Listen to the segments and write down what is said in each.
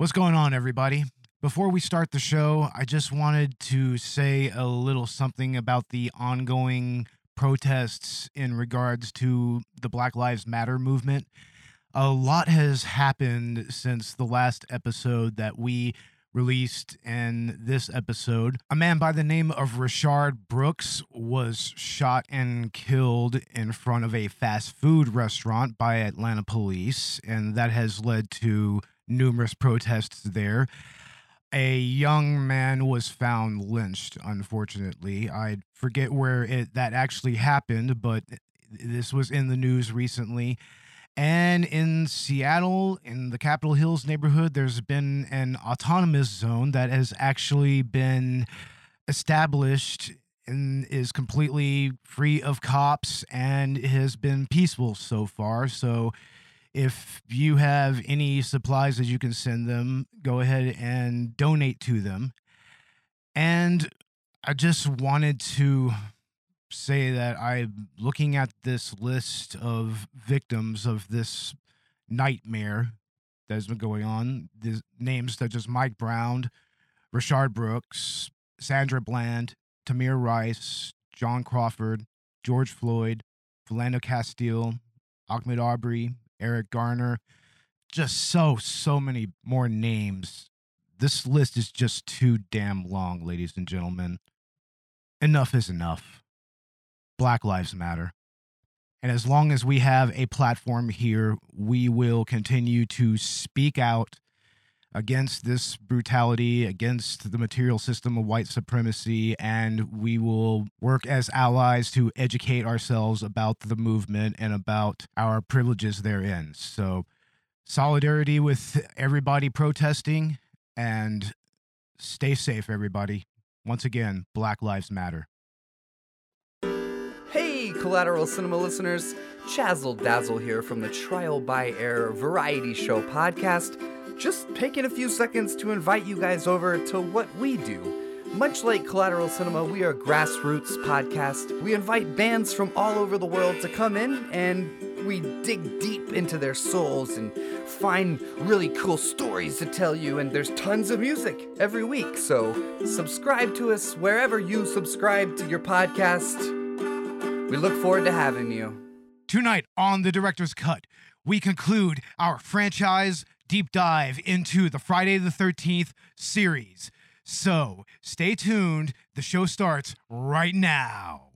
What's going on, everybody? Before we start the show, I just wanted to say a little something about the ongoing protests in regards to the Black Lives Matter movement. A lot has happened since the last episode that we released in this episode. A man by the name of Rayshard Brooks was shot and killed in front of a fast food restaurant by Atlanta police, and that has led to numerous protests there. A young man was found lynched, unfortunately. I forget where it that actually happened, but this was in the news recently. And in Seattle, in the Capitol Hills neighborhood, there's been an autonomous zone that has actually been established and is completely free of cops and has been peaceful so far. So if you have any supplies that you can send them, go ahead and donate to them. And I just wanted to say that I'm looking at this list of victims of this nightmare that has been going on. The names such as Mike Brown, Rayshard Brooks, Sandra Bland, Tamir Rice, John Crawford, George Floyd, Philando Castile, Ahmaud Arbery, Eric Garner, just so, so many more names. This list is just too damn long, ladies and gentlemen. Enough is enough. Black Lives Matter. And as long as we have a platform here, we will continue to speak out against this brutality, against the material system of white supremacy, and we will work as allies to educate ourselves about the movement and about our privileges therein. So, solidarity with everybody protesting and stay safe, everybody. Once again, Black Lives Matter. Hey, Collateral Cinema listeners, Chazzle Dazzle here from the Trial by Air Variety Show podcast just taking a few seconds to invite you guys over to what we do. Much like Collateral Cinema, we are a grassroots podcast. We invite bands from all over the world to come in and we dig deep into their souls and find really cool stories to tell you. And there's tons of music every week. So subscribe to us wherever you subscribe to your podcast. We look forward to having you. Tonight on the Director's Cut, we conclude our franchise deep dive into the Friday the 13th series. So stay tuned. The show starts right now.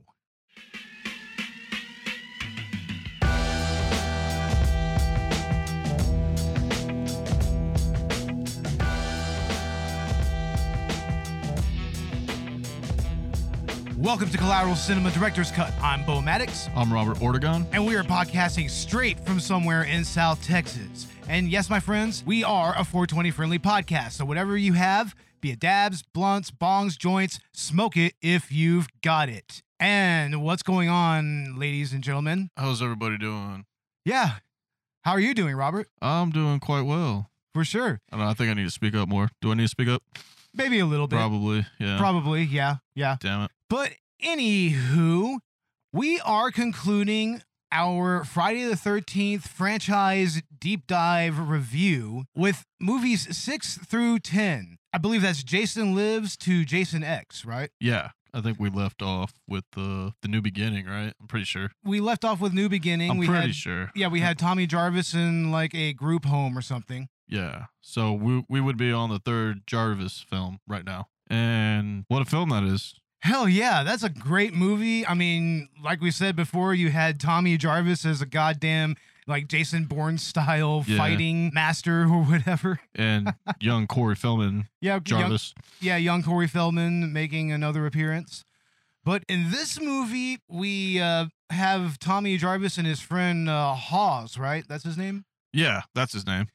Welcome to Collateral Cinema Director's Cut. I'm Bo Maddox. I'm Robert Ortegon. And we are podcasting straight from somewhere in South Texas. And yes, my friends, we are a 420 friendly podcast. So whatever you have, be it dabs, blunts, bongs, joints, smoke it if you've got it. And what's going on, ladies and gentlemen? How's everybody doing? Yeah. How are you doing, Robert? I'm doing quite well. For sure. I don't know, I think I need to speak up more. Do I need to speak up? Maybe a little bit. Probably, yeah. Probably, yeah, yeah. Damn it. But anywho, we are concluding our Friday the 13th franchise deep dive review with movies 6 through 10. I believe that's Jason Lives to Jason X, right? Yeah. I think we left off with the the new beginning, right? I'm pretty sure. We left off with New Beginning. I'm we pretty had, sure. Yeah, we had Tommy Jarvis in like a group home or something. Yeah. So we we would be on the third Jarvis film right now. And what a film that is. Hell yeah, that's a great movie. I mean, like we said before, you had Tommy Jarvis as a goddamn like Jason Bourne style Yeah. fighting master or whatever. And young Corey Feldman Yeah, young, Jarvis. yeah, young Corey Feldman making another appearance. But in this movie, we uh, have Tommy Jarvis and his friend uh, Hawes, right? That's his name. Yeah, that's his name.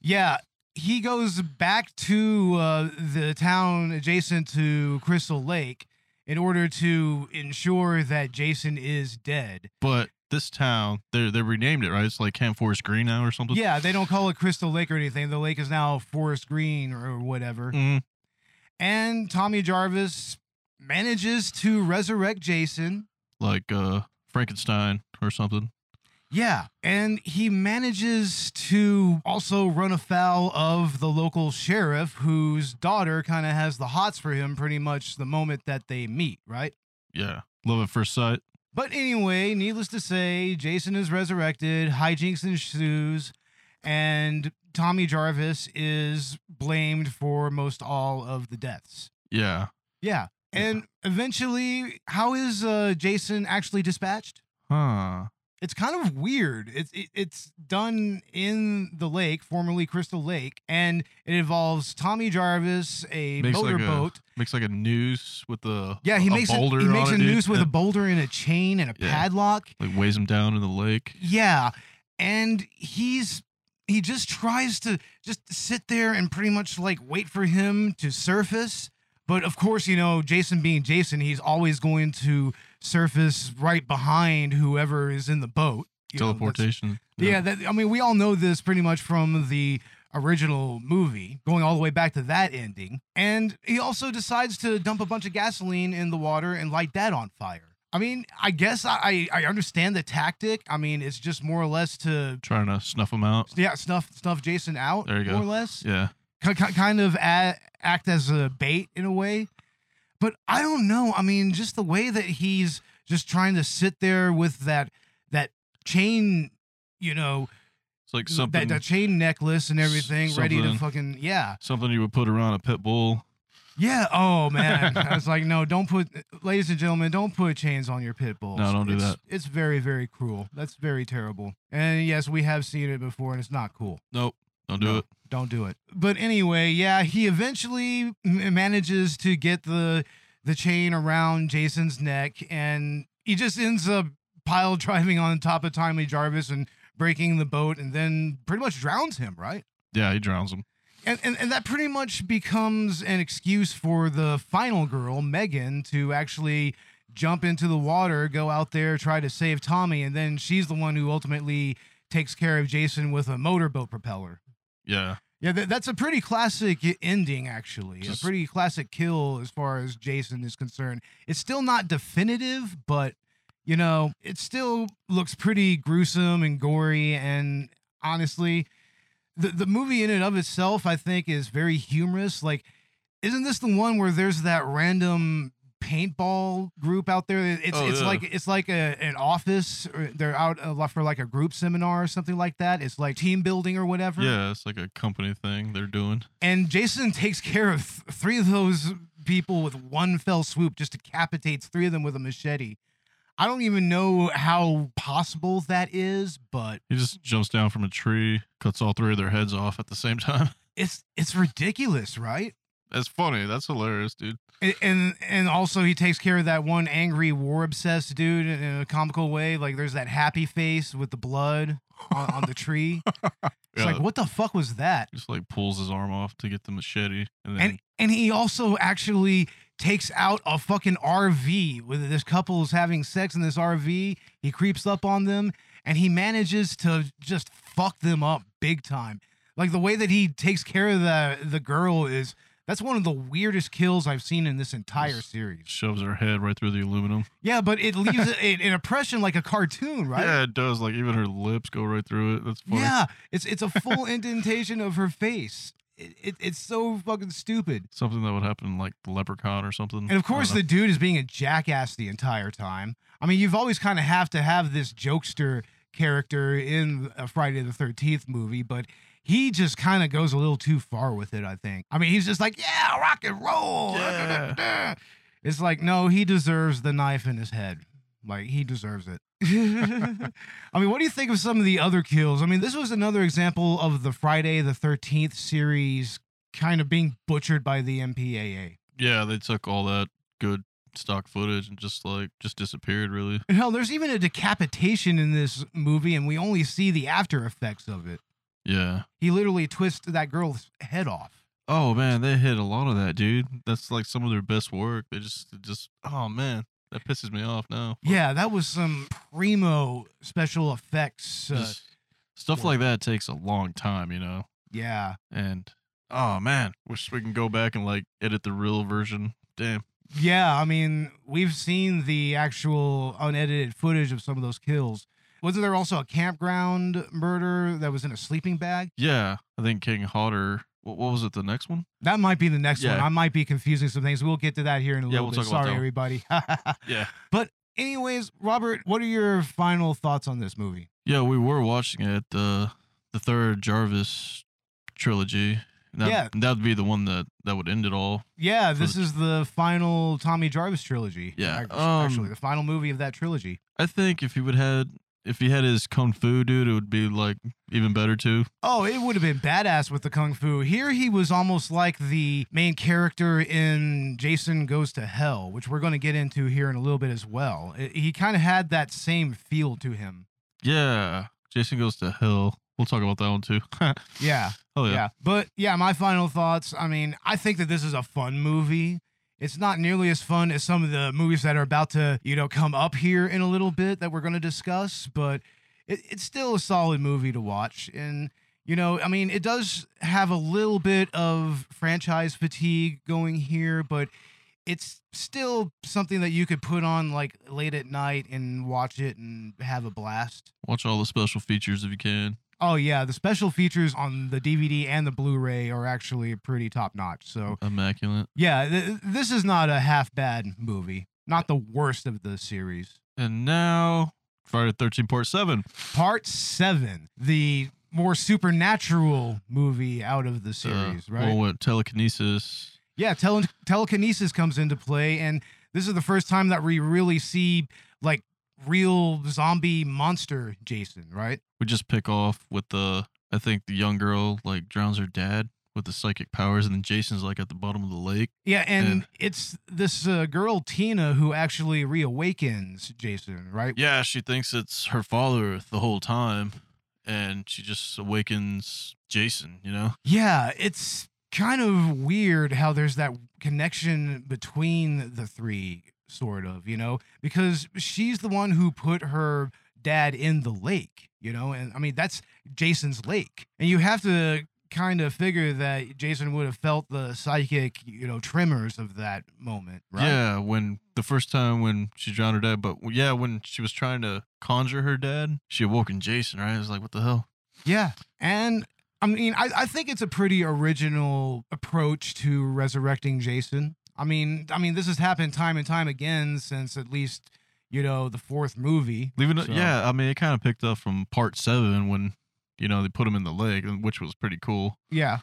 Yeah, he goes back to uh, the town adjacent to Crystal Lake in order to ensure that Jason is dead. But this town, they they renamed it, right? It's like Camp Forest Green now or something. Yeah, they don't call it Crystal Lake or anything. The lake is now Forest Green or whatever. Mm, And Tommy Jarvis manages to resurrect Jason. like uh Frankenstein or something. Yeah, and he manages to also run afoul of the local sheriff, whose daughter kind of has the hots for him pretty much the moment that they meet, right? Yeah. Love at first sight. But anyway, needless to say, Jason is resurrected, hijinks ensues, and Tommy Jarvis is blamed for most all of the deaths. Yeah. Yeah. And eventually, how is uh, Jason actually dispatched? Huh. It's kind of weird. It's it, it's done in the lake, formerly Crystal Lake, and it involves Tommy Jarvis, a Makes like a- motorboat. Makes like a noose with the yeah, he a makes a, boulder he makes a it, noose with a boulder and a chain and a Yeah. padlock. like weighs him down in the lake. Yeah, and he's he just tries to just sit there and pretty much like wait for him to surface. But of course, you know, Jason being Jason, he's always going to surface right behind whoever is in the boat. You know, that's- Teleportation. yeah, that, I mean, we all know this pretty much from the original movie, going all the way back to that ending. And he also decides to dump a bunch of gasoline in the water and light that on fire. I mean, I guess I, I I understand the tactic. I mean, it's just more or less to Trying to snuff him out. yeah snuff snuff Jason out. There you go. more or less Yeah. Ki- ki- kind of a act as a bait in a way. But I don't know. I mean, just the way that he's just trying to sit there with that that chain, you know, It's like something that, that chain necklace and everything, ready to fucking yeah, something you would put around a pit bull. yeah. Oh man, I was like, no, don't put, ladies and gentlemen, don't put chains on your pit bulls. No, don't do It's- that. It's very, very cruel. That's very terrible. And yes, we have seen it before, and it's not cool. Nope. Don't do No, it. Don't do it. But anyway, yeah, he eventually m- manages to get the the chain around Jason's neck, and he just ends up pile driving on top of Tommy Jarvis and breaking the boat, and then pretty much drowns him, right? Yeah, he drowns him. And, and and that pretty much becomes an excuse for the final girl, Megan, to actually jump into the water, go out there, try to save Tommy, and then she's the one who ultimately takes care of Jason with a motorboat propeller. Yeah. Yeah, that, that's a pretty classic ending, actually. Just- a pretty classic kill as far as Jason is concerned. It's still not definitive, but you know, it still looks pretty gruesome and gory. And honestly, the the movie in and of itself, I think, is very humorous. Like, isn't this the one where there's that random paintball group out there? It's Oh, it's yeah. like it's like a, an office. Or they're out uh, for like a group seminar or something like that. It's like team building or whatever. Yeah, it's like a company thing they're doing. And Jason takes care of th- three of those people with one fell swoop, just decapitates three of them with a machete. I don't even know how possible that is, but He just jumps down from a tree, cuts all three of their heads off at the same time. it's it's ridiculous, right? That's funny. That's hilarious, dude. And and, and also he takes care of that one angry war obsessed dude in a comical way. Like there's that happy face with the blood on, on the tree. It's Yeah. like what the fuck was that? Just like pulls his arm off to get the machete, and then and and he also actually takes out a fucking RV with this couple is having sex in this RV. He creeps up on them and he manages to just fuck them up big time. Like the way that he takes care of the the girl is that's one of the weirdest kills I've seen in this entire series. shoves her head right through the aluminum. Yeah, but it leaves a- an impression like a cartoon, right? Yeah, it does. Like even her lips go right through it. That's funny. Yeah, it's it's a full indentation of her face. It, it, it's so fucking stupid. Something that would happen in like the Leprechaun or something. And of course, the dude is being a jackass the entire time. I mean, you've always kind of have to have this jokester character in a Friday the Thirteenth movie, but he just kind of goes a little too far with it. I think. I mean, he's just like, yeah, rock and roll. Yeah. It's like, no, he deserves the knife in his head. Like he deserves it. I mean, what do you think of some of the other kills? I mean, this was another example of the Friday the Thirteenth series kind of being butchered by the MPAA. yeah, they took all that good stock footage and just like just disappeared. Really. And hell, there's even a decapitation in this movie, and we only see the after effects of it. Yeah. He literally twists that girl's head off. Oh man, they hit a lot of that, dude. That's like some of their best work. They just, just, oh man, that pisses me off now. Yeah, that was some primo special effects. Uh, stuff work. like that takes a long time, you know. yeah, And oh man, wish we can go back and like edit the real version. Damn. Yeah. I mean, we've seen the actual unedited footage of some of those kills. wasn't there also a campground murder that was in a sleeping bag? Yeah, I think Kane Hodder. What, what was it? The next one? That might be the next one. I might be confusing some things. We'll get to that here in a Yeah, little we'll bit. Sorry, everybody. Yeah. But anyways, Robert, what are your final thoughts on this movie? Yeah, we were watching it. The the third Jarvis trilogy. That, Yeah. that would be the one that that would end it all. Yeah, this the- is the final Tommy Jarvis trilogy. Yeah, Ac- um, actually, the final movie of that trilogy. I think if he would had if he had his kung fu dude, it would be like even better too. Oh, it would have been badass with the kung fu. Here, he was almost like the main character in Jason Goes to Hell, which we're going to get into here in a little bit as well. It- he kind of had that same feel to him. Yeah, Jason goes to hell. We'll talk about that one too. Yeah, oh yeah, yeah. But yeah, my final thoughts. I mean, I think that this is a fun movie. It's not nearly as fun as some of the movies that are about to, you know, come up here in a little bit that we're going to discuss, but it, it's still a solid movie to watch. And, you know, I mean, it does have a little bit of franchise fatigue going here, but it's still something that you could put on like late at night and watch it and have a blast. Watch all the special features if you can. Oh yeah, the special features on the DVD and the Blu-ray are actually pretty top notch. So Immaculate. yeah, th- this is not a half bad movie. Not the worst of the series. And now Friday Thirteen Part 7. Part seven, the more supernatural movie out of the Uh, series, right? Well, what telekinesis. yeah, tele- telekinesis comes into play, and this is the first time that we really see like real zombie monster Jason, right? We just pick off with the I think the young girl like drowns her dad with the psychic powers, and then Jason's like at the bottom of the lake. Yeah, and And- it's this uh, girl Tina who actually reawakens Jason, right? Yeah, she thinks it's her father the whole time, and she just awakens Jason. You know. Yeah, it's kind of weird how there's that connection between the three, sort of, you know, because she's the one who put her dad in the lake, you know, and I mean, that's Jason's lake. And you have to kind of figure that Jason would have felt the psychic, you know, tremors of that moment, right? Yeah, when the first time when she drowned her dad, but yeah, when she was trying to conjure her dad, she awoken Jason. Right? I was like, what the hell? Yeah. And I mean, I, I think it's a pretty original approach to resurrecting Jason. I mean, I mean, this has happened time and time again since at least, you know, the fourth movie. Leaving So- yeah. I mean, it kind of picked up from part seven when you know they put him in the leg, which was pretty cool. Yeah.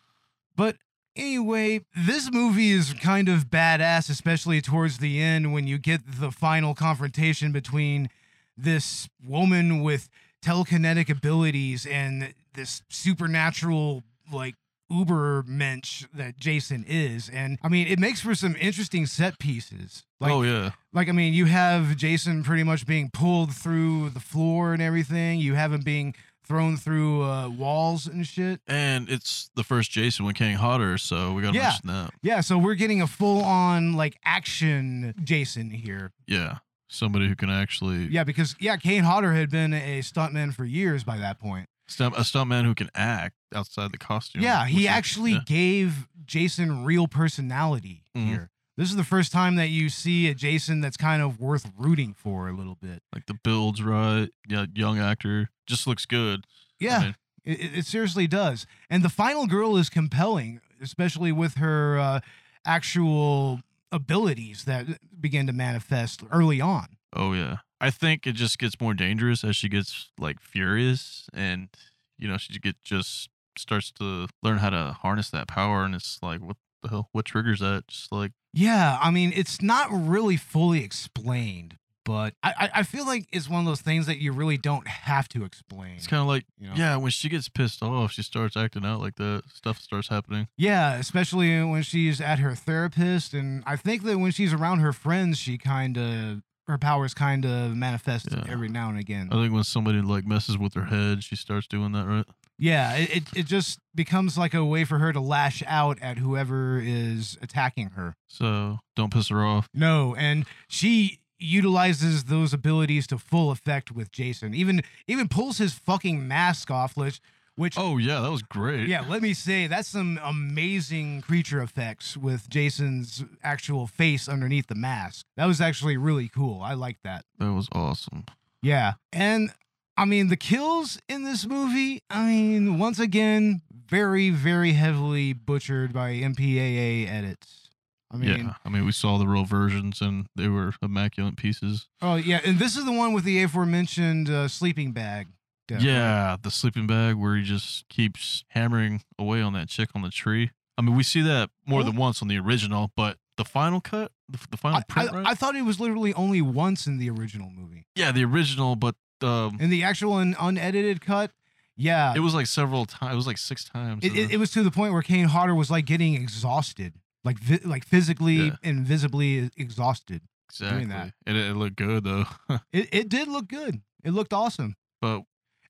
But anyway, this movie is kind of badass, especially towards the end when you get the final confrontation between this woman with telekinetic abilities and this supernatural, like, uber mensch that Jason is. And I mean, it makes for some interesting set pieces. Like, oh yeah, like I mean, you have Jason pretty much being pulled through the floor and everything. You have him being thrown through uh, walls and shit. and it's the first Jason with Kane Hodder, so we gotta Yeah. mention that. Yeah, so we're getting a full on like action Jason here. Yeah, somebody who can actually Yeah, because yeah, Kane Hodder had been a stuntman for years by that point. Stunt a stuntman who can act outside the costume. Yeah, he actually yeah. gave Jason real personality Mhm. here. This is the first time that you see a Jason that's kind of worth rooting for a little bit. like the builds right. Yeah, young actor just looks good. I Yeah, mean, it, it it seriously does. And the final girl is compelling, especially with her uh, actual abilities that begin to manifest early on. oh yeah. I think it just gets more dangerous as she gets like furious, and you know she get just starts to learn how to harness that power, and it's like what the hell? What triggers that? Just like Yeah, I mean, it's not really fully explained, but I, I, feel like it's one of those things that you really don't have to explain. it's kind of like you know? yeah, when she gets pissed off, she starts acting out like that. Stuff starts happening. Yeah, especially when she's at her therapist, and I think that when she's around her friends, she kind of her powers kind of manifest Yeah. every now and again. I think when somebody like messes with her head, she starts doing that, right? Yeah, it, it it just becomes like a way for her to lash out at whoever is attacking her. So don't piss her off. No, and she utilizes those abilities to full effect with Jason. Even even pulls his fucking mask off, which which Oh yeah, that was great. yeah, let me say that's some amazing creature effects with Jason's actual face underneath the mask. That was actually really cool. I like that. that was awesome. Yeah. And I mean, the kills in this movie, I mean, once again, very, very heavily butchered by MPAA edits. I mean, yeah, I mean, we saw the real versions and they were immaculate pieces. oh yeah, and this is the one with the aforementioned uh, sleeping bag. Right? Yeah, the sleeping bag where he just keeps hammering away on that chick on the tree. I mean, we see that more than once on the original, but the final cut, the, the final I, print, I, right? I thought it was literally only once in the original movie. yeah, the original, but um, In the actual and unedited cut, yeah, it was like several times. It was like six times. it, it, it was to the point where Kane Hodder was like getting exhausted, like vi- like physically Yeah. and visibly exhausted. exactly. that. And it, it looked good though. It it did look good. It looked awesome. but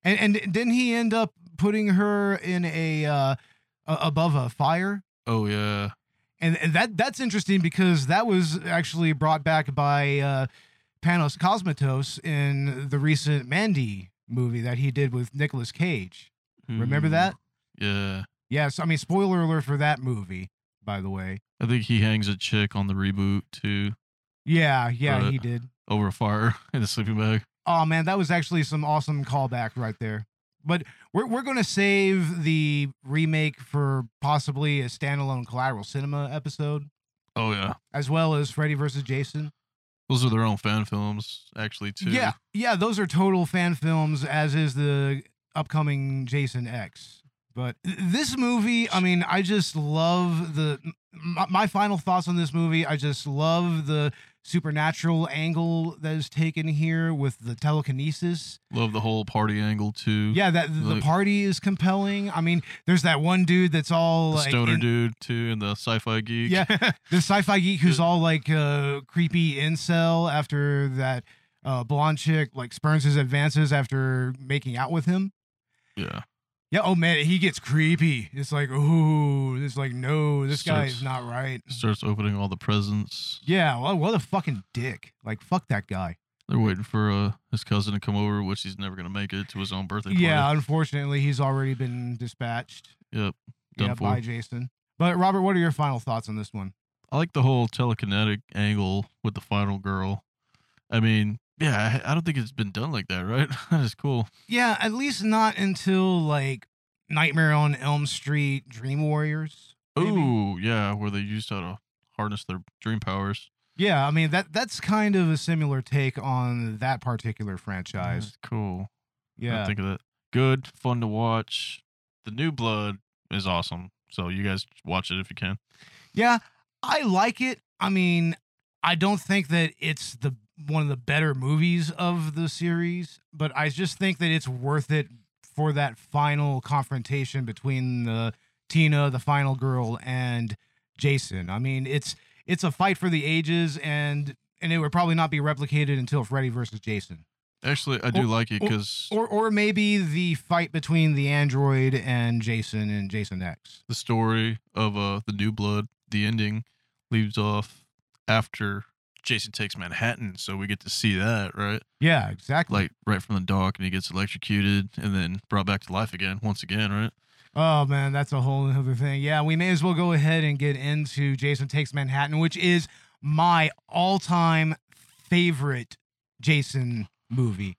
And and didn't he end up putting her in a uh above a fire? oh yeah, And, and that that's interesting because that was actually brought back by uh Panos Cosmatos in the recent Mandy movie that he did with Nicolas Cage. Remember Hmm, that? Yeah, Yes, I mean spoiler alert for that movie, by the way. I think he hangs a chick on the reboot too Yeah, yeah, he did. over a fire in a sleeping bag. Oh man, that was actually some awesome callback right there. But we're we're gonna save the remake for possibly a standalone collateral cinema episode, Oh yeah, as well as Freddy versus Jason. those are their own fan films actually too. Yeah, yeah, those are total fan films, as is the upcoming Jason X. But this movie, I mean, I just love the. My, my final thoughts on this movie, I just love the supernatural angle that is taken here with the telekinesis. love the whole party angle too. Yeah, that the Like- party is compelling. I mean, there's that one dude that's all the like stoner in- dude too, and the sci-fi geek. Yeah. the sci-fi geek who's all like uh, creepy incel after that uh, blonde chick like spurns his advances after making out with him. yeah. Yeah. Oh man, he gets creepy. It's like, ooh, it's like, no, this guy is not right. Starts opening all the presents. Yeah. Well, what a fucking dick. Like, fuck that guy. They're waiting for uh, his cousin to come over, which he's never gonna make it to his own birthday party. Yeah. Unfortunately, he's already been dispatched. Yep. Done yeah. for. By Jason. But Robert, what are your final thoughts on this one? I like the whole telekinetic angle with the final girl. I mean, yeah, I, I don't think it's been done like that, right? that is cool. Yeah, at least not until like Nightmare on Elm Street, Dream Warriors. Ooh, yeah, where they used how to harness their dream powers. Yeah, I mean that that's kind of a similar take on that particular franchise. That's cool. I Yeah. think of that. Good, fun to watch. The New Blood is awesome. So you guys watch it if you can. Yeah, I like it. I mean, I don't think that it's the one of the better movies of the series, but I just think that it's worth it for that final confrontation between the Tina, the final girl, and Jason. I mean, it's it's a fight for the ages, and and it would probably not be replicated until Freddy versus Jason, Actually, I do Or- like it or- because or or maybe the fight between the android and Jason and Jason X. the story of uh the New Blood, the ending, leaves off after Jason takes Manhattan, so we get to see that, right? Yeah, exactly. Like right from the dock, and he gets electrocuted and then brought back to life again, once again, right? Oh man, that's a whole other thing. Yeah, we may as well go ahead and get into Jason Takes Manhattan, which is my all-time favorite Jason movie,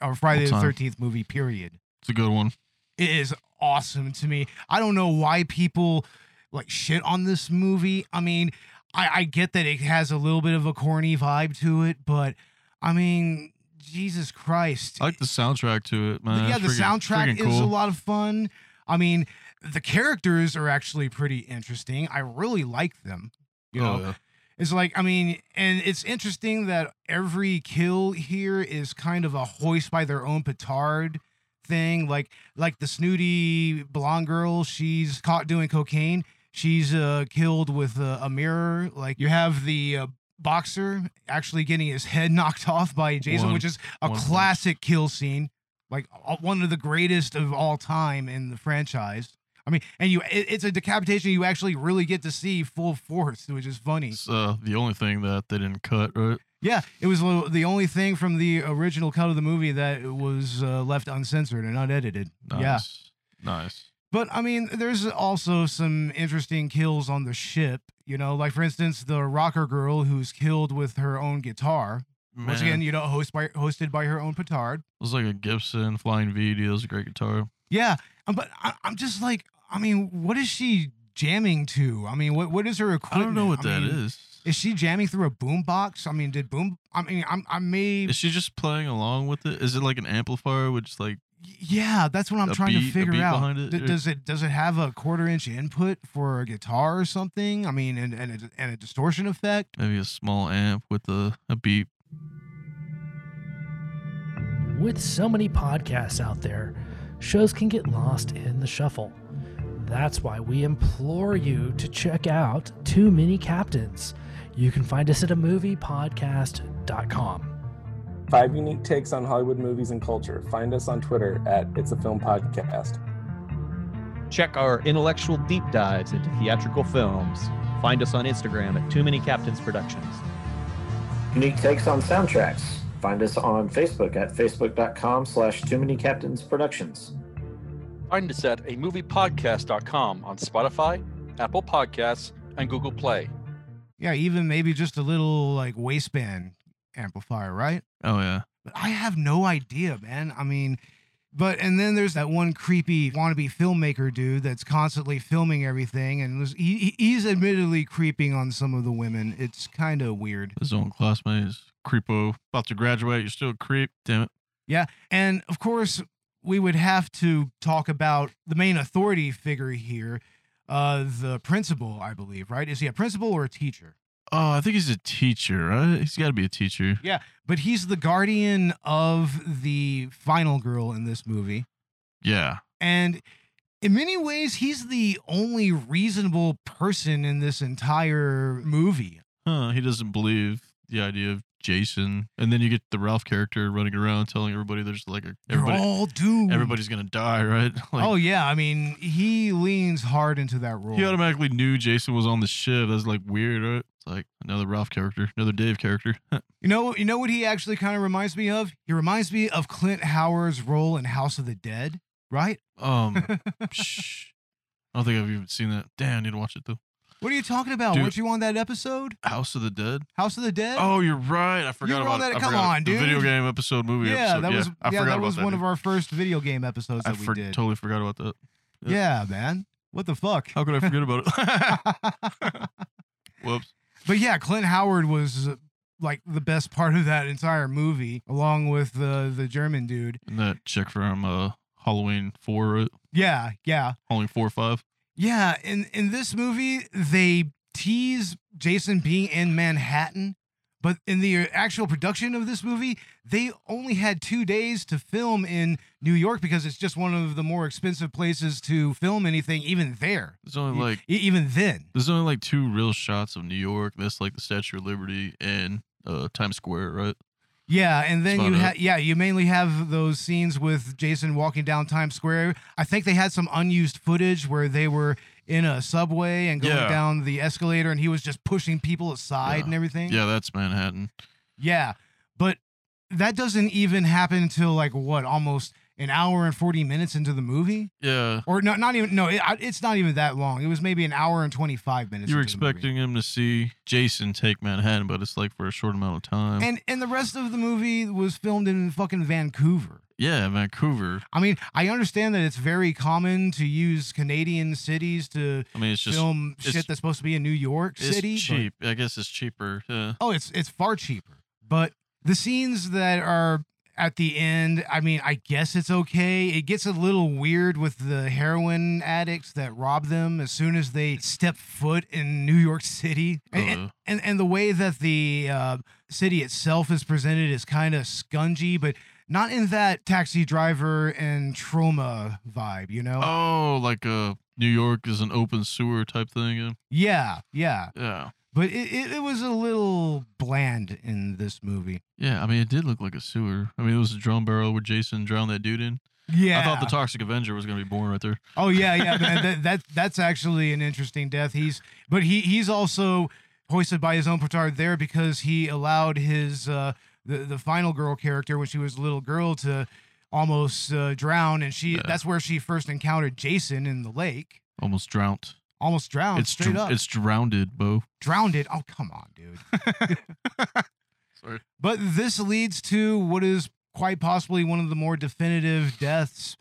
or Friday the. Thirteenth movie. Period. It's a good one. It is awesome to me. I don't know why people like shit on this movie. I mean, I, I get that it has a little bit of a corny vibe to it, but I mean, Jesus Christ. I like the soundtrack to it, man. yeah, It's the freaking- soundtrack freaking is a lot of fun. I mean, the characters are actually pretty interesting. I really like them. You oh, know, Oh, yeah. it's like I mean, and it's interesting that every kill here is kind of a hoist by their own petard thing. Like like the snooty blonde girl, she's caught doing cocaine. She's uh, killed with a, a mirror. Like you have the uh, boxer actually getting his head knocked off by Jason, One- which is a one classic kill scene, like one of the greatest of all time in the franchise. I mean, and you, it, it's a decapitation you actually really get to see full force, which is funny. It's uh, the only thing that they didn't cut, right? Yeah, it was the only thing from the original cut of the movie that was uh, left uncensored and unedited. Nice. Yeah. Nice. But I mean, there's also some interesting kills on the ship. You know, like for instance, the rocker girl who's killed with her own guitar. Once Man, again, you know, host by, hosted by her own petard. it was like a Gibson Flying V deal. It was a great guitar. Yeah, um, but I, I'm just like, I mean, what is she jamming to? I mean, what what is her equipment? I don't know what I that mean, is. Is she jamming through a boombox? I mean, did boom? I mean, I'm, I may. Is she just playing along with it? Is it like an amplifier, which like Yeah, that's what I'm a trying beat- to a figure beat out. behind it, D- does it does it have a quarter inch input for a guitar or something? I mean, and and a, and a distortion effect. maybe a small amp with a, a beat? With so many podcasts out there, shows can get lost in the shuffle. That's why we implore you to check out Too Many Captains. You can find us at a moviepodcast.com. Five unique takes on Hollywood movies and culture. Find us on Twitter at It's a Film Podcast. Check our intellectual deep dives into theatrical films. Find us on Instagram at Too Many Captains Productions. Unique takes on soundtracks. Find us on Facebook at facebook.com slash too many captains productions. Find us at a moviepodcast.com on Spotify, Apple Podcasts, and Google Play. Yeah, even maybe just a little like waistband amplifier, right? Oh yeah. But I have no idea, man. I mean, but and then there's that one creepy wannabe filmmaker dude that's constantly filming everything, and was, he, he- he's admittedly creeping on some of the women. It's kind of weird. His own classmate is creepo. About to graduate. You're still a creep. Damn it. Yeah, and of course, we would have to talk about the main authority figure here, uh, the principal, I believe, right? Is he a principal or a teacher? Oh, I think he's a teacher, right? He's got to be a teacher. Yeah, but he's the guardian of the final girl in this movie. Yeah. And in many ways, he's the only reasonable person in this entire movie. Huh. He doesn't believe the idea of Jason, and then you get the Ralph character running around telling everybody there's like a They're all doomed. everybody's gonna die, right? Like, oh yeah, I mean, he leans hard into that role. He automatically knew Jason was on the ship. That's like weird, right? It's like another Ralph character, another Dave character. You know, you know what he actually kind of reminds me of? He reminds me of Clint Howard's role in House of the Dead, right? um, shh. I don't think I've even seen that. Damn, I need to watch it though. What are you talking about? Dude. Weren't you on that episode? House of the Dead. House of the Dead? Oh, you're right. I forgot about that- I come on, The video game episode, movie yeah, episode. that was yeah, forgot that was one of our first video game episodes I that we for- did. totally forgot about that. Yeah, man. What the fuck? How could I forget about it? Whoops. but yeah, Clint Howard was like the best part of that entire movie, along with the the German dude. And that chick from uh, Halloween four, right? Yeah, yeah, Halloween four or five. Yeah. In in this movie, they tease Jason being in Manhattan, but in the actual production of this movie, they only had two days to film in New York because it's just one of the more expensive places to film anything, even there. There's only like e- even then. there's only like two real shots of New York. That's like the Statue of Liberty and uh, Times Square, right? Yeah, and then you have yeah, you mainly have those scenes with Jason walking down Times Square. I think they had some unused footage where they were in a subway and going Yeah. down the escalator and he was just pushing people aside Yeah. and everything. Yeah, that's Manhattan. Yeah. But that doesn't even happen until like what, almost an hour and 40 minutes into the movie? Yeah. Or not not even no, it, it's not even that long. It was maybe an hour and 25 minutes. You were into the movie. expecting him to see Jason take Manhattan, but it's like for a short amount of time. and and the rest of the movie was filmed in fucking Vancouver. yeah, Vancouver. I mean, I understand that it's very common to use Canadian cities to I mean, it's just film it's- shit that's supposed to be in New York City. cheap. I guess it's cheaper. Yeah. oh, it's it's far cheaper. But the scenes that are at the end, I mean, I guess it's okay. It gets a little weird with the heroin addicts that rob them as soon as they step foot in New York City. And, and, and, and the way that the uh, city itself is presented is kind of scungy, but not in that taxi driver and Troma vibe, you know? oh, like uh, New York is an open sewer type thing. Yeah. Yeah, yeah. Yeah. But it, it, it was a little bland in this movie. Yeah, I mean, it did look like a sewer. I mean, it was a drum barrel where Jason drowned that dude in. Yeah. I thought the Toxic Avenger was gonna be born right there. Oh yeah, yeah, man. That, that that's actually an interesting death. He's but he he's also hoisted by his own petard there because he allowed his uh the the final girl character when she was a little girl to almost uh, drown and she Yeah. that's where she first encountered Jason in the lake. Almost drowned. Almost drowned it's straight dr- up. it's drowned, Bo. drowned it. Oh come on, dude. Sorry. But this leads to what is quite possibly one of the more definitive deaths,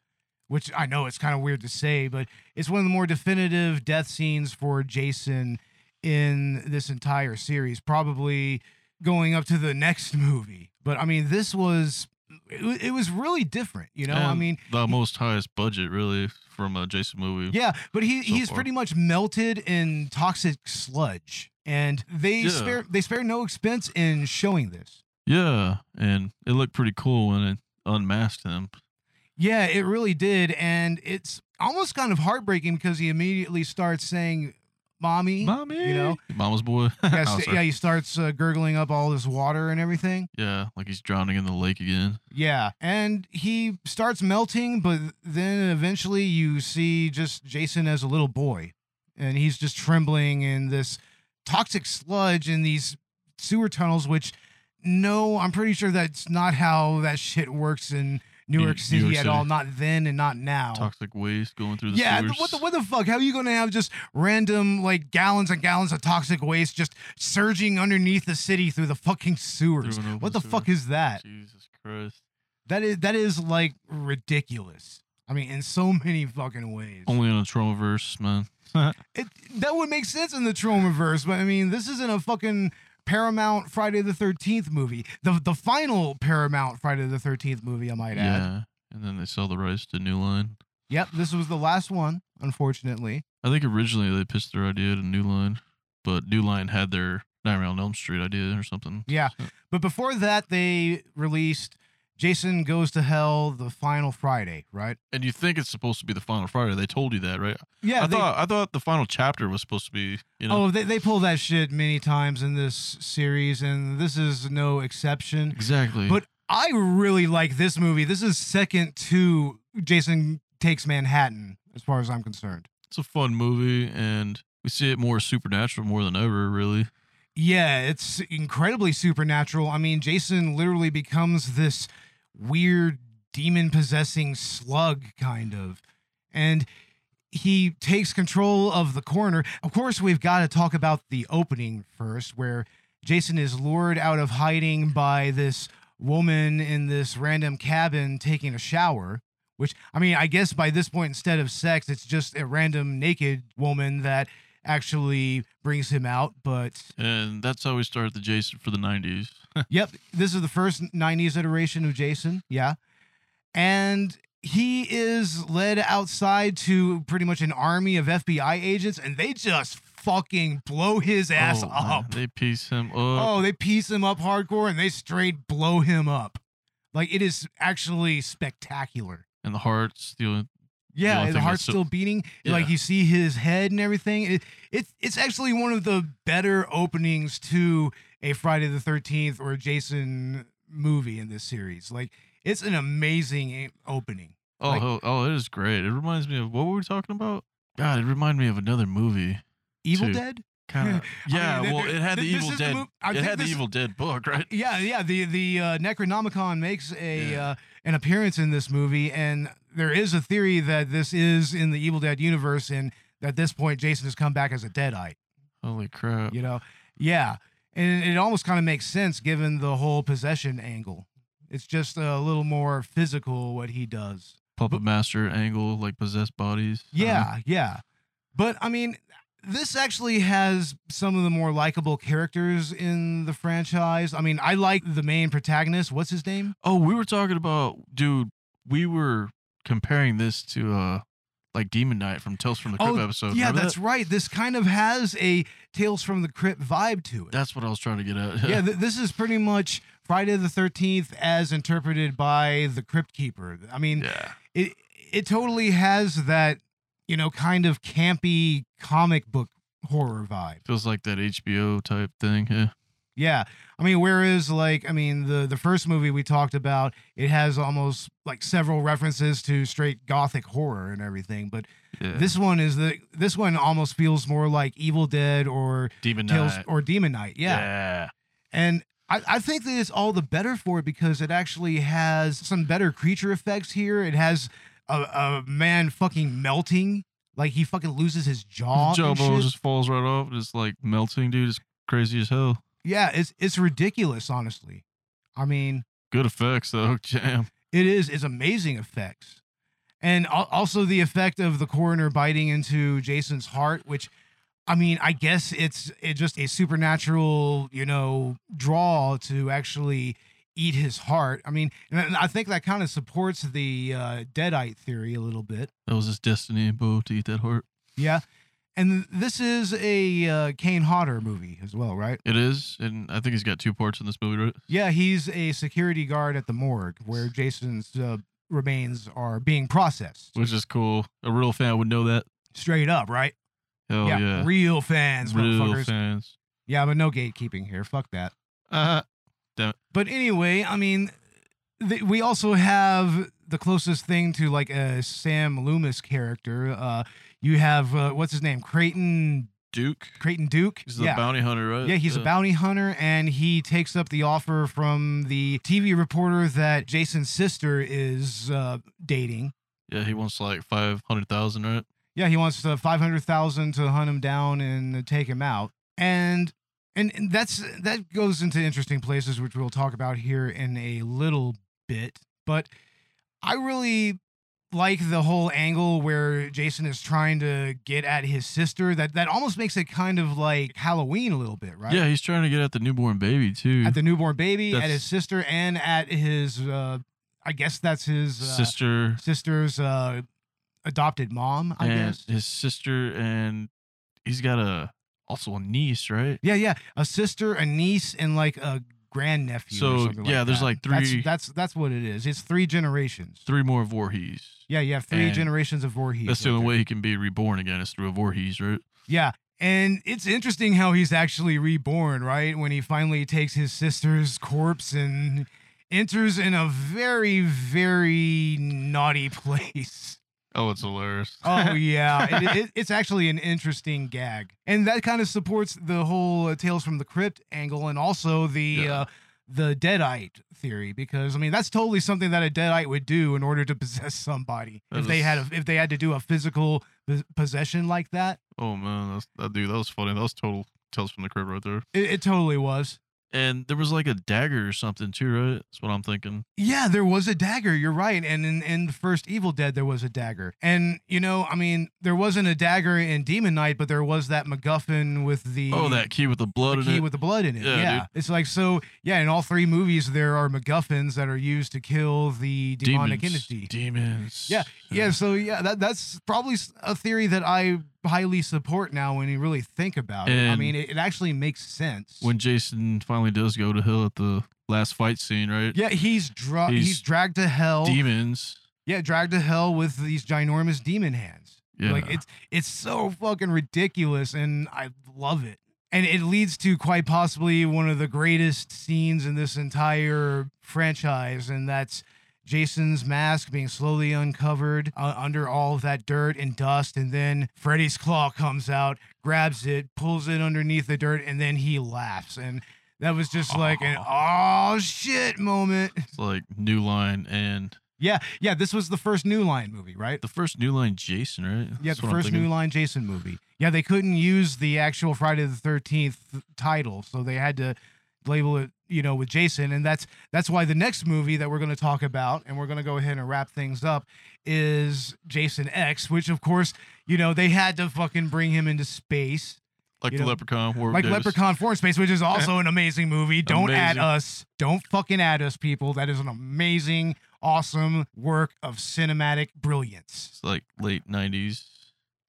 which I know it's kind of weird to say, but it's one of the more definitive death scenes for Jason in this entire series, probably going up to the next movie. But I mean, this was it, it was really different, you know. I mean, the most highest budget really from a Jason movie. yeah, but he so he's far. pretty much melted in toxic sludge, and they Yeah. spare they spare no expense in showing this. Yeah, and it looked pretty cool when it unmasked him. Yeah, it really did, and it's almost kind of heartbreaking because he immediately starts saying, "Mommy, Mommy, you know." Mama's boy. Yeah, Oh, st- yeah, he starts uh, gurgling up all this water and everything. yeah, like he's drowning in the lake again. Yeah, and he starts melting, but then eventually you see just Jason as a little boy, and he's just trembling in this toxic sludge in these sewer tunnels. Which, no, I'm pretty sure that's not how that shit works in New York City York at City. all. Not then and not now. Toxic waste going through the yeah, sewers. what the what the fuck? How are you gonna have just random like gallons and gallons of toxic waste just surging underneath the city through the fucking sewers? Through an open What the sewer. fuck is that? Jesus Christ. That is that is like ridiculous. I mean, in so many fucking ways. Only in a Tromaverse, man. It that would make sense in the Tromaverse, but I mean, this isn't a fucking Paramount Friday the Thirteenth movie. The the final Paramount Friday the Thirteenth movie, I might add. yeah, and then they sell the rights to New Line. Yep, this was the last one, unfortunately. I think originally they pitched their idea to New Line, but New Line had their Nightmare on Elm Street idea or something. Yeah. So- But before that, they released Jason Goes to Hell the final Friday, right? and you think it's supposed to be the final Friday? They told you that, right? Yeah. I they, thought I thought the final chapter was supposed to be, you know, Oh, they, they pull that shit many times in this series, and this is no exception. exactly. But I really like this movie. This is second to Jason Takes Manhattan, as far as I'm concerned. it's a fun movie, and we see it more supernatural more than ever. Really, Yeah, it's incredibly supernatural. I mean, Jason literally becomes this weird demon possessing slug, kind of. And he takes control of the corner. Of course, we've got to talk about the opening first, where Jason is lured out of hiding by this woman in this random cabin taking a shower. Which, I mean, I guess by this point, instead of sex, it's just a random naked woman that actually brings him out. But and that's how we started the Jason for the '90s. Yep, this is the first 90s iteration of Jason. Yeah. And he is led outside to pretty much an army of FBI agents, and they just fucking blow his oh, ass Oh, man, up. They piece him up. Oh, they piece him up hardcore and they straight blow him up. Like it is actually spectacular. and the heart's the Yeah, the heart's still beating. Like you see his head and everything. It, it's it's actually one of the better openings to a Friday the Thirteenth or a Jason movie in this series. Like it's an amazing opening. Oh, Like- oh, oh, it is great. It reminds me of what were we talking about? God, it reminded me of another movie. Evil Two. Dead. Kind of. Yeah, mean, well, it had the Evil is the Dead. it had the Evil Dead book, right? Yeah, yeah. The the uh, Necronomicon makes a Yeah. uh, an appearance in this movie, and there is a theory that this is in the Evil Dead universe, and at this point, Jason has come back as a Deadite. Holy crap! You know, yeah, and it almost kind of makes sense given the whole possession angle. It's just a little more physical what he does. Puppet Master angle, like possessed bodies. Yeah, yeah. But I mean, this actually has some of the more likable characters in the franchise. I mean, I like the main protagonist. What's his name? Oh, we were talking about, dude. We were comparing this to uh, like Demon Knight from Tales from the Crypt episode. Oh, yeah, Remember that's that? right. This kind of has a Tales from the Crypt vibe to it. That's what I was trying to get at. yeah, th- this is pretty much Friday the 13th as interpreted by the Crypt Keeper. I mean, yeah. it it totally has that, you know, kind of campy comic book horror vibe. Feels like that HBO type thing. Yeah. Yeah. I mean, whereas like I mean the the first movie we talked about, it has almost like several references to straight gothic horror and everything, but Yeah. this one is the this one almost feels more like Evil Dead or Demon Tales Knight. or Demon Knight. Yeah. yeah. And I, I think that it's all the better for it because it actually has some better creature effects here. It has a, a man fucking melting. Like he fucking loses his jaw. His jawbone just falls right off. It's like melting, dude. It's crazy as hell. Yeah, it's it's ridiculous, honestly. I mean, Good effects though. Jam. it is it's amazing effects. And also the effect of the coroner biting into Jason's heart, which I mean, I guess it's it's just a supernatural, you know, draw to actually eat his heart. I mean, and I think that kind of supports the uh, deadite theory a little bit. That was his destiny, Bo, to eat that heart. Yeah. And this is a uh, Kane Hodder movie as well, right? It is, and I think he's got two parts in this movie, right? Yeah, he's a security guard at the morgue where Jason's uh, remains are being processed. Which is cool. A real fan would know that. Straight up, right? Hell yeah. real fans, Real fans. Yeah, but no gatekeeping here. Fuck that. Uh, But anyway, I mean, th- we also have the closest thing to like a Sam Loomis character. Uh, you have uh, what's his name, Creighton Duke. Creighton Duke. He's yeah. bounty hunter, right? Yeah, he's a bounty hunter, and he takes up the offer from the TV reporter that Jason's sister is uh, dating. Yeah, he wants like five hundred thousand, right? Yeah, he wants uh, five hundred thousand to hunt him down and take him out, and, and and that's that goes into interesting places, which we'll talk about here in a little bit. But I really like the whole angle where Jason is trying to get at his sister. That that almost makes it kind of like Halloween a little bit, right? Yeah, he's trying to get at the newborn baby too. At the newborn baby, at his sister, and at his. Uh, I guess that's his uh, sister sister's uh, adopted mom. I and guess. his sister, and he's got a also a niece, right? Yeah, yeah, a sister, a niece, and like a grandnephew. So, yeah, like there's that. like That's- three- That's, that's what it is. It's three generations. Three more Voorhees. Yeah, you have three And generations of Voorhees. That's the only there. way he can be reborn again is through a Voorhees, right? Yeah. And it's interesting how he's actually reborn, right? When he finally takes his sister's corpse and enters in a very, very naughty place. Oh, it's hilarious. Oh yeah, it, it, it's actually an interesting gag, and that kind of supports the whole uh, Tales from the Crypt angle, and also the Yeah. uh, the Deadite theory, because I mean that's totally something that a Deadite would do in order to possess somebody That if they had a, if they had to do a physical pos- possession like that. Oh man, that's, that dude, that was funny. That was total Tales from the Crypt right there. It, it totally was. And there was like a dagger or something too, right? That's what I'm thinking. Yeah, there was a dagger. You're right. And in, in the first Evil Dead, there was a dagger. And, you know, I mean, there wasn't a dagger in Demon Knight, but there was that MacGuffin with oh, the. Oh, that key with the blood the in key it. with the blood in it. Yeah, Yeah, it's like so. Yeah, in all three movies, there are MacGuffins that are used to kill the demonic Demons. entity. Demons. Yeah, yeah. So yeah, that that's probably a theory that I highly support now. When you really think about it, I mean, it, it actually makes sense. When Jason finally does go to hell at the last fight scene, right? yeah, he's dra- he's, He's dragged to hell. Demons. Yeah, dragged to hell with these ginormous demon hands. Yeah. Like it's it's so fucking ridiculous and I love it. And it leads to quite possibly one of the greatest scenes in this entire franchise and that's Jason's mask being slowly uncovered uh, under all of that dirt and dust and then Freddy's claw comes out, grabs it, pulls it underneath the dirt and then he laughs and that was just like an oh shit moment. It's like New Line and Yeah, yeah, this was the first New Line movie, right? the first New Line Jason, right? Yeah, That's the first. New Line Jason movie. Yeah, they couldn't use the actual Friday the Thirteenth title, so they had to label it, you know, with Jason, and that's that's why the next movie that we're going to talk about, and we're going to go ahead and wrap things up, is Jason X, which of course, you know, they had to fucking bring him into space, Like the know, Leprechaun. Warwick like Davis. Leprechaun Four Space, which is also an amazing movie. Don't add Amazing. us, don't fucking add us, people. That is an amazing, awesome work of cinematic brilliance. It's like late '90s,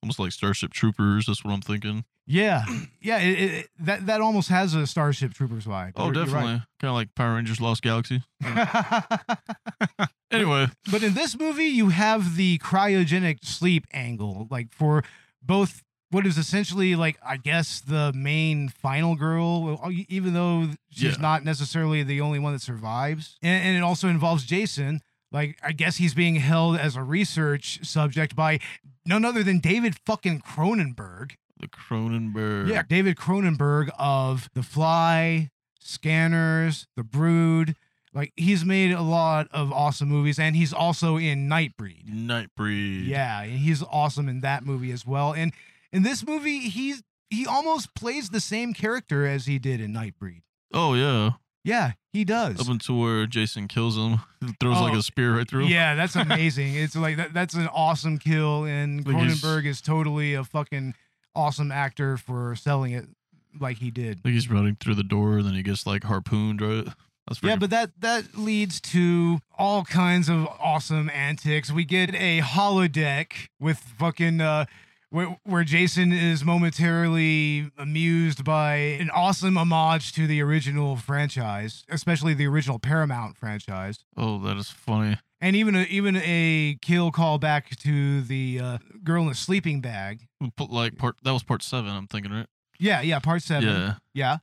almost like Starship Troopers. That's what I'm thinking. Yeah, yeah. It, it, that that almost has a Starship Troopers vibe. Oh, You're- you're definitely. right. Kind of like Power Rangers Lost Galaxy. Anyway, but in this movie, you have the cryogenic sleep angle, like for both what is essentially like I guess the main final girl, uh, even though she's Yeah. not necessarily the only one that survives, and, and it also involves Jason. Like I guess he's being held as a research subject by none other than David fucking Cronenberg. The Cronenberg. Yeah, David Cronenberg of The Fly, Scanners, The Brood. Like he's made a lot of awesome movies, and he's also in Nightbreed. Nightbreed. Yeah, and he's awesome in that movie as well. And in this movie, he's he almost plays the same character as he did in Nightbreed. Oh yeah. Yeah, he does. Up until where Jason kills him, throws like Oh, a spear right through him. Yeah, that's amazing. it's like that, that's an awesome kill, and Like Cronenberg is totally a fucking awesome actor for selling it like he did. Like he's running through the door, and then he gets like harpooned, right? That's Yeah, but that that leads to all kinds of awesome antics. We get a holodeck with fucking uh where, where Jason is momentarily amused by an awesome homage to the original franchise, especially the original Paramount franchise. oh, that is funny. And even a, even a kill call back to the uh, girl in the sleeping bag. Like part that was part seven. I'm thinking, right? Yeah, yeah, part seven. Yeah. Yeah.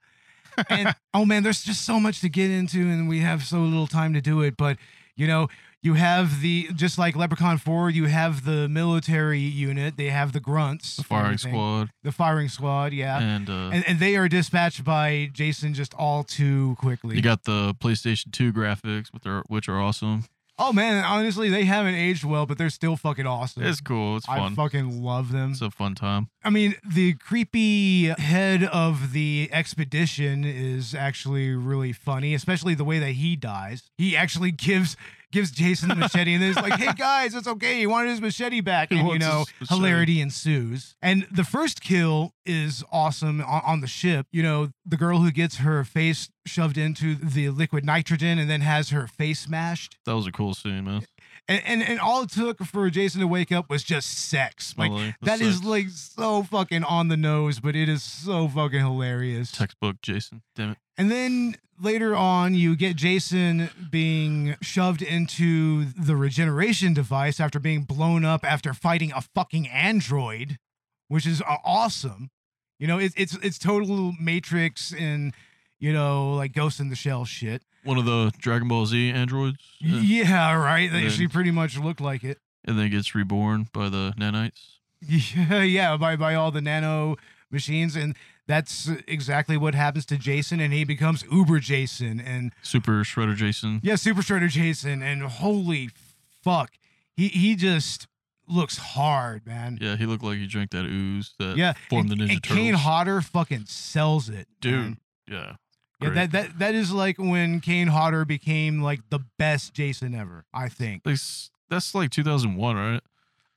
And oh man, there's just so much to get into, and we have so little time to do it. But you know, you have the just like Leprechaun 4, you have the military unit, they have the grunts, The firing squad, The firing squad, yeah. and uh, and, and they are dispatched by Jason just all too quickly. you got the PlayStation 2 graphics, which are which are awesome. oh man, honestly, they haven't aged well, but they're still fucking awesome. It's cool. It's fun. I fucking love them. It's a fun time. I mean, the creepy head of the expedition is actually really funny, especially the way that he dies. He actually gives gives Jason the machete and then he's like, "Hey guys, it's okay. He wanted his machete back." And you know, hilarity ensues. And the first kill is awesome on, on the ship. You know, the girl who gets her face shoved into the liquid nitrogen and then has her face smashed. That was a cool scene, man. And and, and all it took for Jason to wake up was just sex. Like the that is sex. like so fucking on the nose, but it is so fucking hilarious. textbook Jason. Damn it. And then later on, you get Jason being shoved into the regeneration device after being blown up after fighting a fucking android, which is uh, awesome. You know, it's it's it's total Matrix and you know like Ghost in the Shell shit. One of the Dragon Ball Z androids, Y- uh, Yeah, right. They And actually pretty much look like it. and then gets reborn by the nanites. Yeah, yeah, by by all the nano machines, and that's exactly what happens to Jason, and he becomes Uber Jason, and Super Shredder Jason. yeah, Super Shredder Jason, and holy fuck, he he just looks hard, man. Yeah, he looked like he drank that ooze that Yeah, formed and, the Ninja and Turtles. Kane Hodder fucking sells it, Dude, man. yeah. Yeah, great. that that that is like when Kane Hodder became like the best Jason ever. I think. Like, s- that's like 2001, right?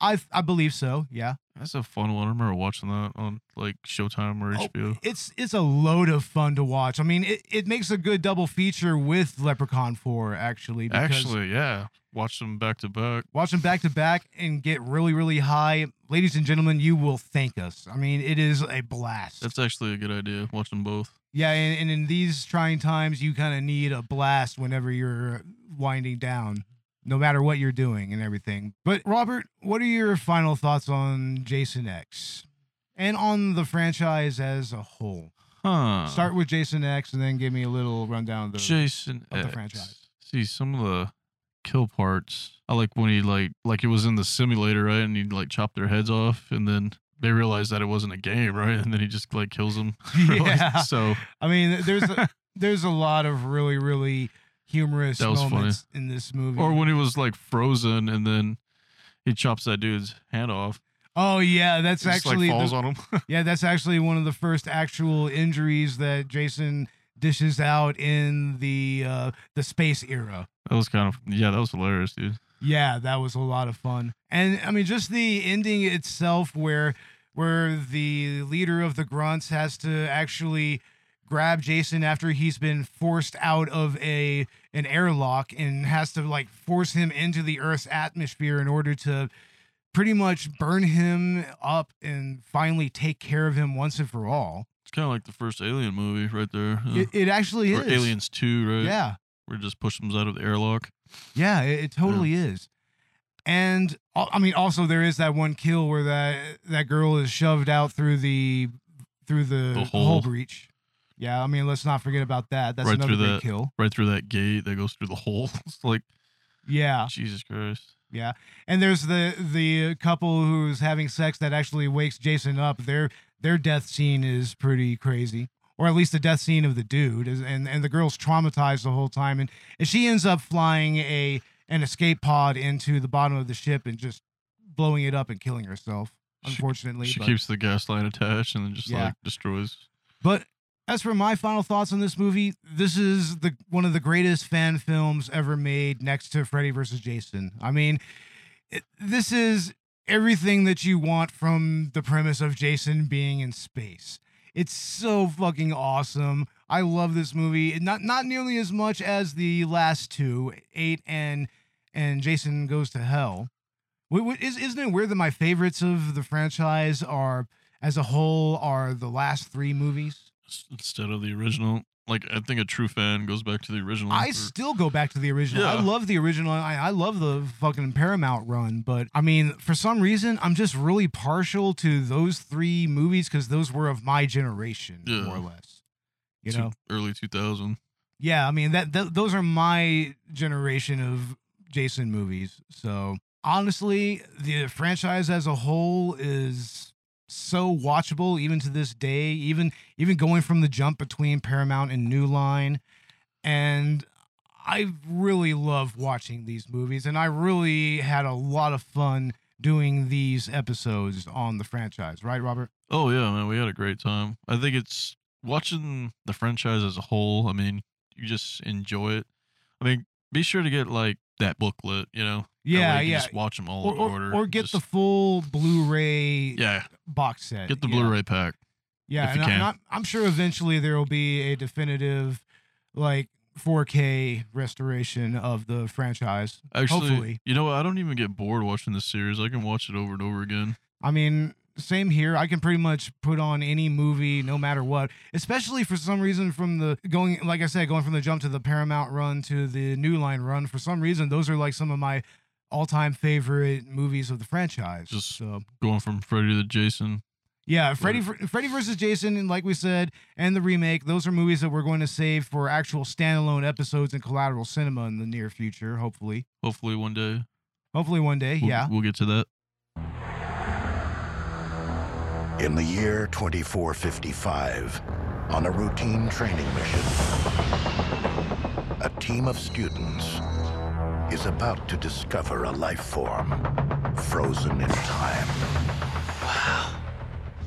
I I believe so. Yeah. That's a fun one. I remember watching that on like Showtime or Oh, HBO. it's it's a load of fun to watch. I mean, it, it makes a good double feature with Leprechaun 4 actually. Because Actually, yeah. Watch them back to back. watch them back to back and get really really high. Ladies and gentlemen, you will thank us. I mean, it is a blast. That's actually a good idea. Watch them both. Yeah, and, and in these trying times, you kind of need a blast whenever you're winding down. No matter what you're doing and everything. But Robert, what are your final thoughts on Jason X and on the franchise as a whole? Huh. Start with Jason X and then give me a little rundown of the Jason of the X. franchise. See some of the kill parts. I like when he like like it was in the simulator, right? And he like chopped their heads off, and then they realized that it wasn't a game, right? And then he just like kills them. Yeah. so I mean, there's a, there's a lot of really really humorous was funny. moments in this movie. or when he was like frozen, and then he chops that dude's hand off. oh yeah, that's just, actually like falls the- on him. yeah, that's actually one of the first actual injuries that Jason dishes out in the uh, the space era. that was kind of yeah, that was hilarious, dude. Yeah, that was a lot of fun. And I mean just the ending itself where where the leader of the grunts has to actually grab Jason after he's been forced out of a an airlock and has to like force him into the earth's atmosphere in order to pretty much burn him up and finally take care of him once and for all. It's kind of like the first Alien movie, right there. It, it actually or is. Aliens Two, right? Yeah. where it just push them out of the airlock. Yeah, it, it totally is. And I mean, also there is that one kill where that that girl is shoved out through the through the, The hole. hole. breach. Yeah, I mean, let's not forget about that. That's Right another through that- kill. Right through that gate that goes through the hole. It's like Yeah, Jesus Christ. yeah. And there's the the couple who's having sex that actually wakes Jason up. Their their death scene is pretty crazy. Or at least the death scene of the dude, and and the girl's traumatized the whole time, and, and she ends up flying a an escape pod into the bottom of the ship and just blowing it up and killing herself. She- Unfortunately, She but, keeps the gas line attached and then just Yeah. like destroys. but As for my final thoughts on this movie, this is the one of the greatest fan films ever made next to Freddy vs. Jason. I mean, it, this is everything that you want from the premise of Jason being in space. It's so fucking awesome. I love this movie. Not not nearly as much as the last two, 8 and and Jason Goes to Hell. Wh- wh- is- Isn't it weird that my favorites of the franchise are as a whole are the last 3 movies? Instead of the original. Like I think a true fan goes back to the original. I still go back to the original. I love the original. I, I love the fucking Paramount run, but I mean, for some reason, I'm just really partial to those three movies because those were of my generation, Yeah. more or less. You two- know? early 2000. Yeah, I mean that, th- those are my generation of Jason movies. So honestly, the franchise as a whole is so watchable even to this day. Even even going from the jump between Paramount and New Line, and I really love watching these movies, and I really had a lot of fun doing these episodes on the franchise. Right, Robert? Oh yeah, man, we had a great time. I think it's watching the franchise as a whole. I mean, you just enjoy it. I mean, be sure to get like that booklet. You know, That way Yeah, you yeah. Just watch them all Or, in or, order. or get Just- the full Blu-ray yeah, box set. get the Blu-ray pack. Yeah, if and, I, and can. I'm, I'm sure eventually there will be a definitive, like 4K restoration of the franchise. Actually, Hopefully, you know what? I don't even get bored watching this series. I can watch it over and over again. I mean, same here. I can pretty much put on any movie, no matter what. Especially for some reason, from the going, like I said, going from the jump to the Paramount run to the New Line run. For some reason, those are like some of my all-time favorite movies of the franchise. Just- so Going from Freddy to Jason. Yeah, Freddy Freddy versus Jason, and like we said, and the remake. Those are movies that we're going to save for actual standalone episodes in collateral cinema in the near future. Hopefully, Hopefully one day. hopefully one day. We'll, yeah. we'll get to that. In the year 2455, on a routine training mission, a team of students is about to discover a life form frozen in time.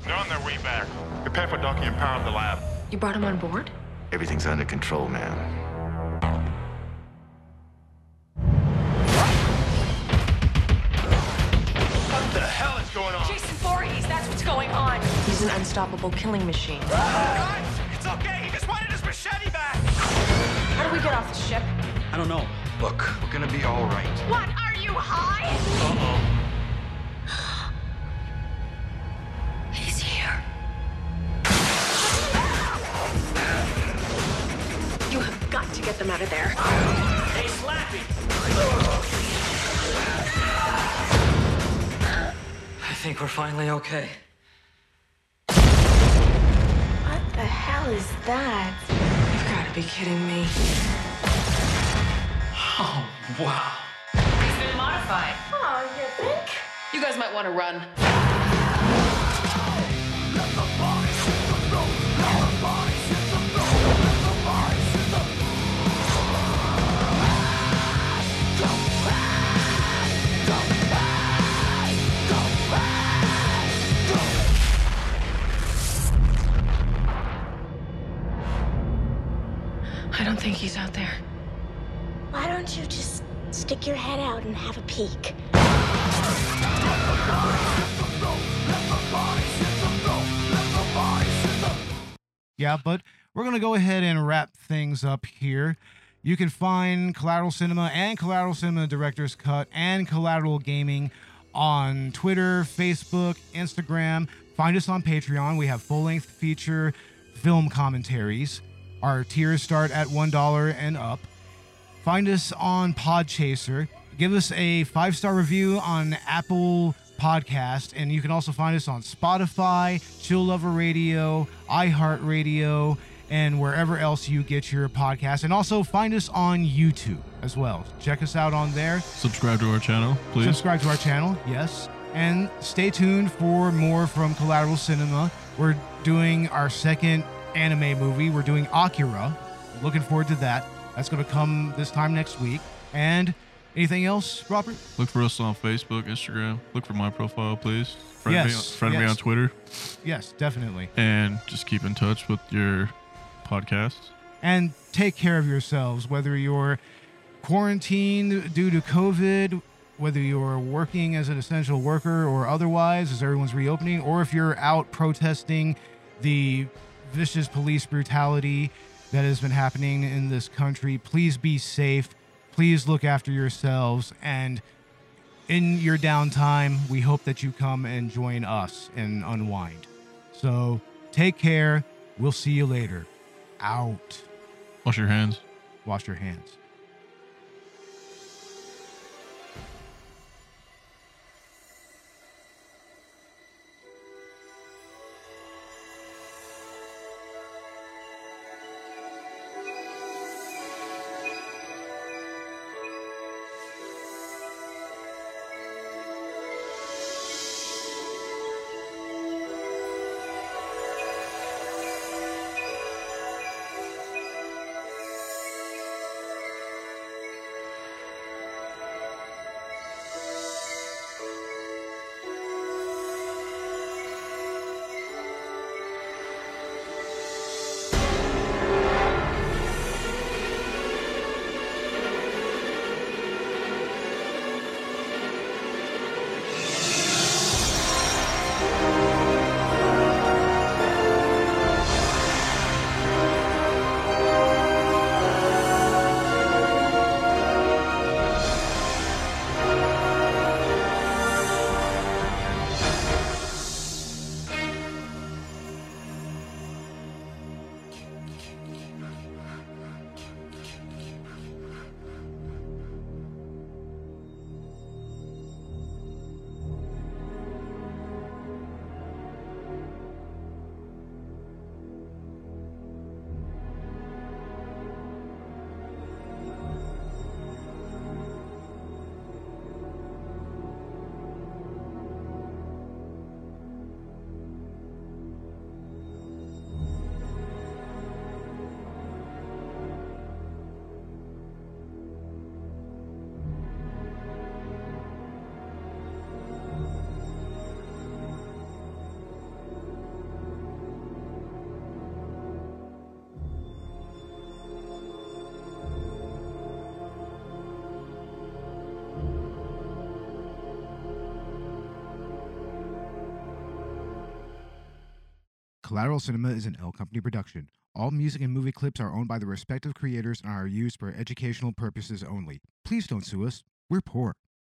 They're on their way back. Prepare for docking and power up the lab. You brought him on board? Everything's under control, ma'am. He's an unstoppable killing machine. Ah, guys, it's okay. He just wanted his machete back. How do we get off the ship? I don't know. Look, we're gonna be all right. What? Are you high? Uh-oh. He's here. You have got to get them out of there. Hey, Slappy. I think we're finally okay. The hell is that? You've got to be kidding me. Oh, wow. He's been modified. Oh, you think? You guys might want to run. Think he's out there. Why don't you just stick your head out and have a peek? Yeah, but we're going to go ahead and wrap things up here. You can find Collateral Cinema and Collateral Cinema Director's Cut and Collateral Gaming on Twitter, Facebook, Instagram. Find us on Patreon. We have full length feature film commentaries. Our tiers start at $1 and up. Find us on Podchaser. Give us a five star review on Apple Podcast, and you can also find us on Spotify, Chill Lover Radio, iHeartRadio, and wherever else you get your podcast. And also find us on YouTube as well. Check us out on there. Subscribe to our channel, please. Subscribe to our channel, yes. And stay tuned for more from Collateral Cinema. We're doing our second anime movie. We're doing Akira. Looking forward to that. That's going to come this time next week. And anything else, Robert? Look for us on Facebook, Instagram. Look for my profile, please. Friend, me, Yes, friend me on Twitter. Yes, definitely. And just keep in touch with your Podcasts. and take care of yourselves, whether you're quarantined due to COVID, whether you're working as an essential worker or otherwise, as everyone's reopening, or if you're out protesting the vicious police brutality that has been happening in this country. Please be safe. Please look after yourselves. And in your downtime, we hope that you come and join us and unwind. So take care. We'll see you later. Out. Wash your hands. Wash your hands. Collateral Cinema is an L Company production. All music and movie clips are owned by the respective creators and are used for educational purposes only. Please don't sue us. We're poor.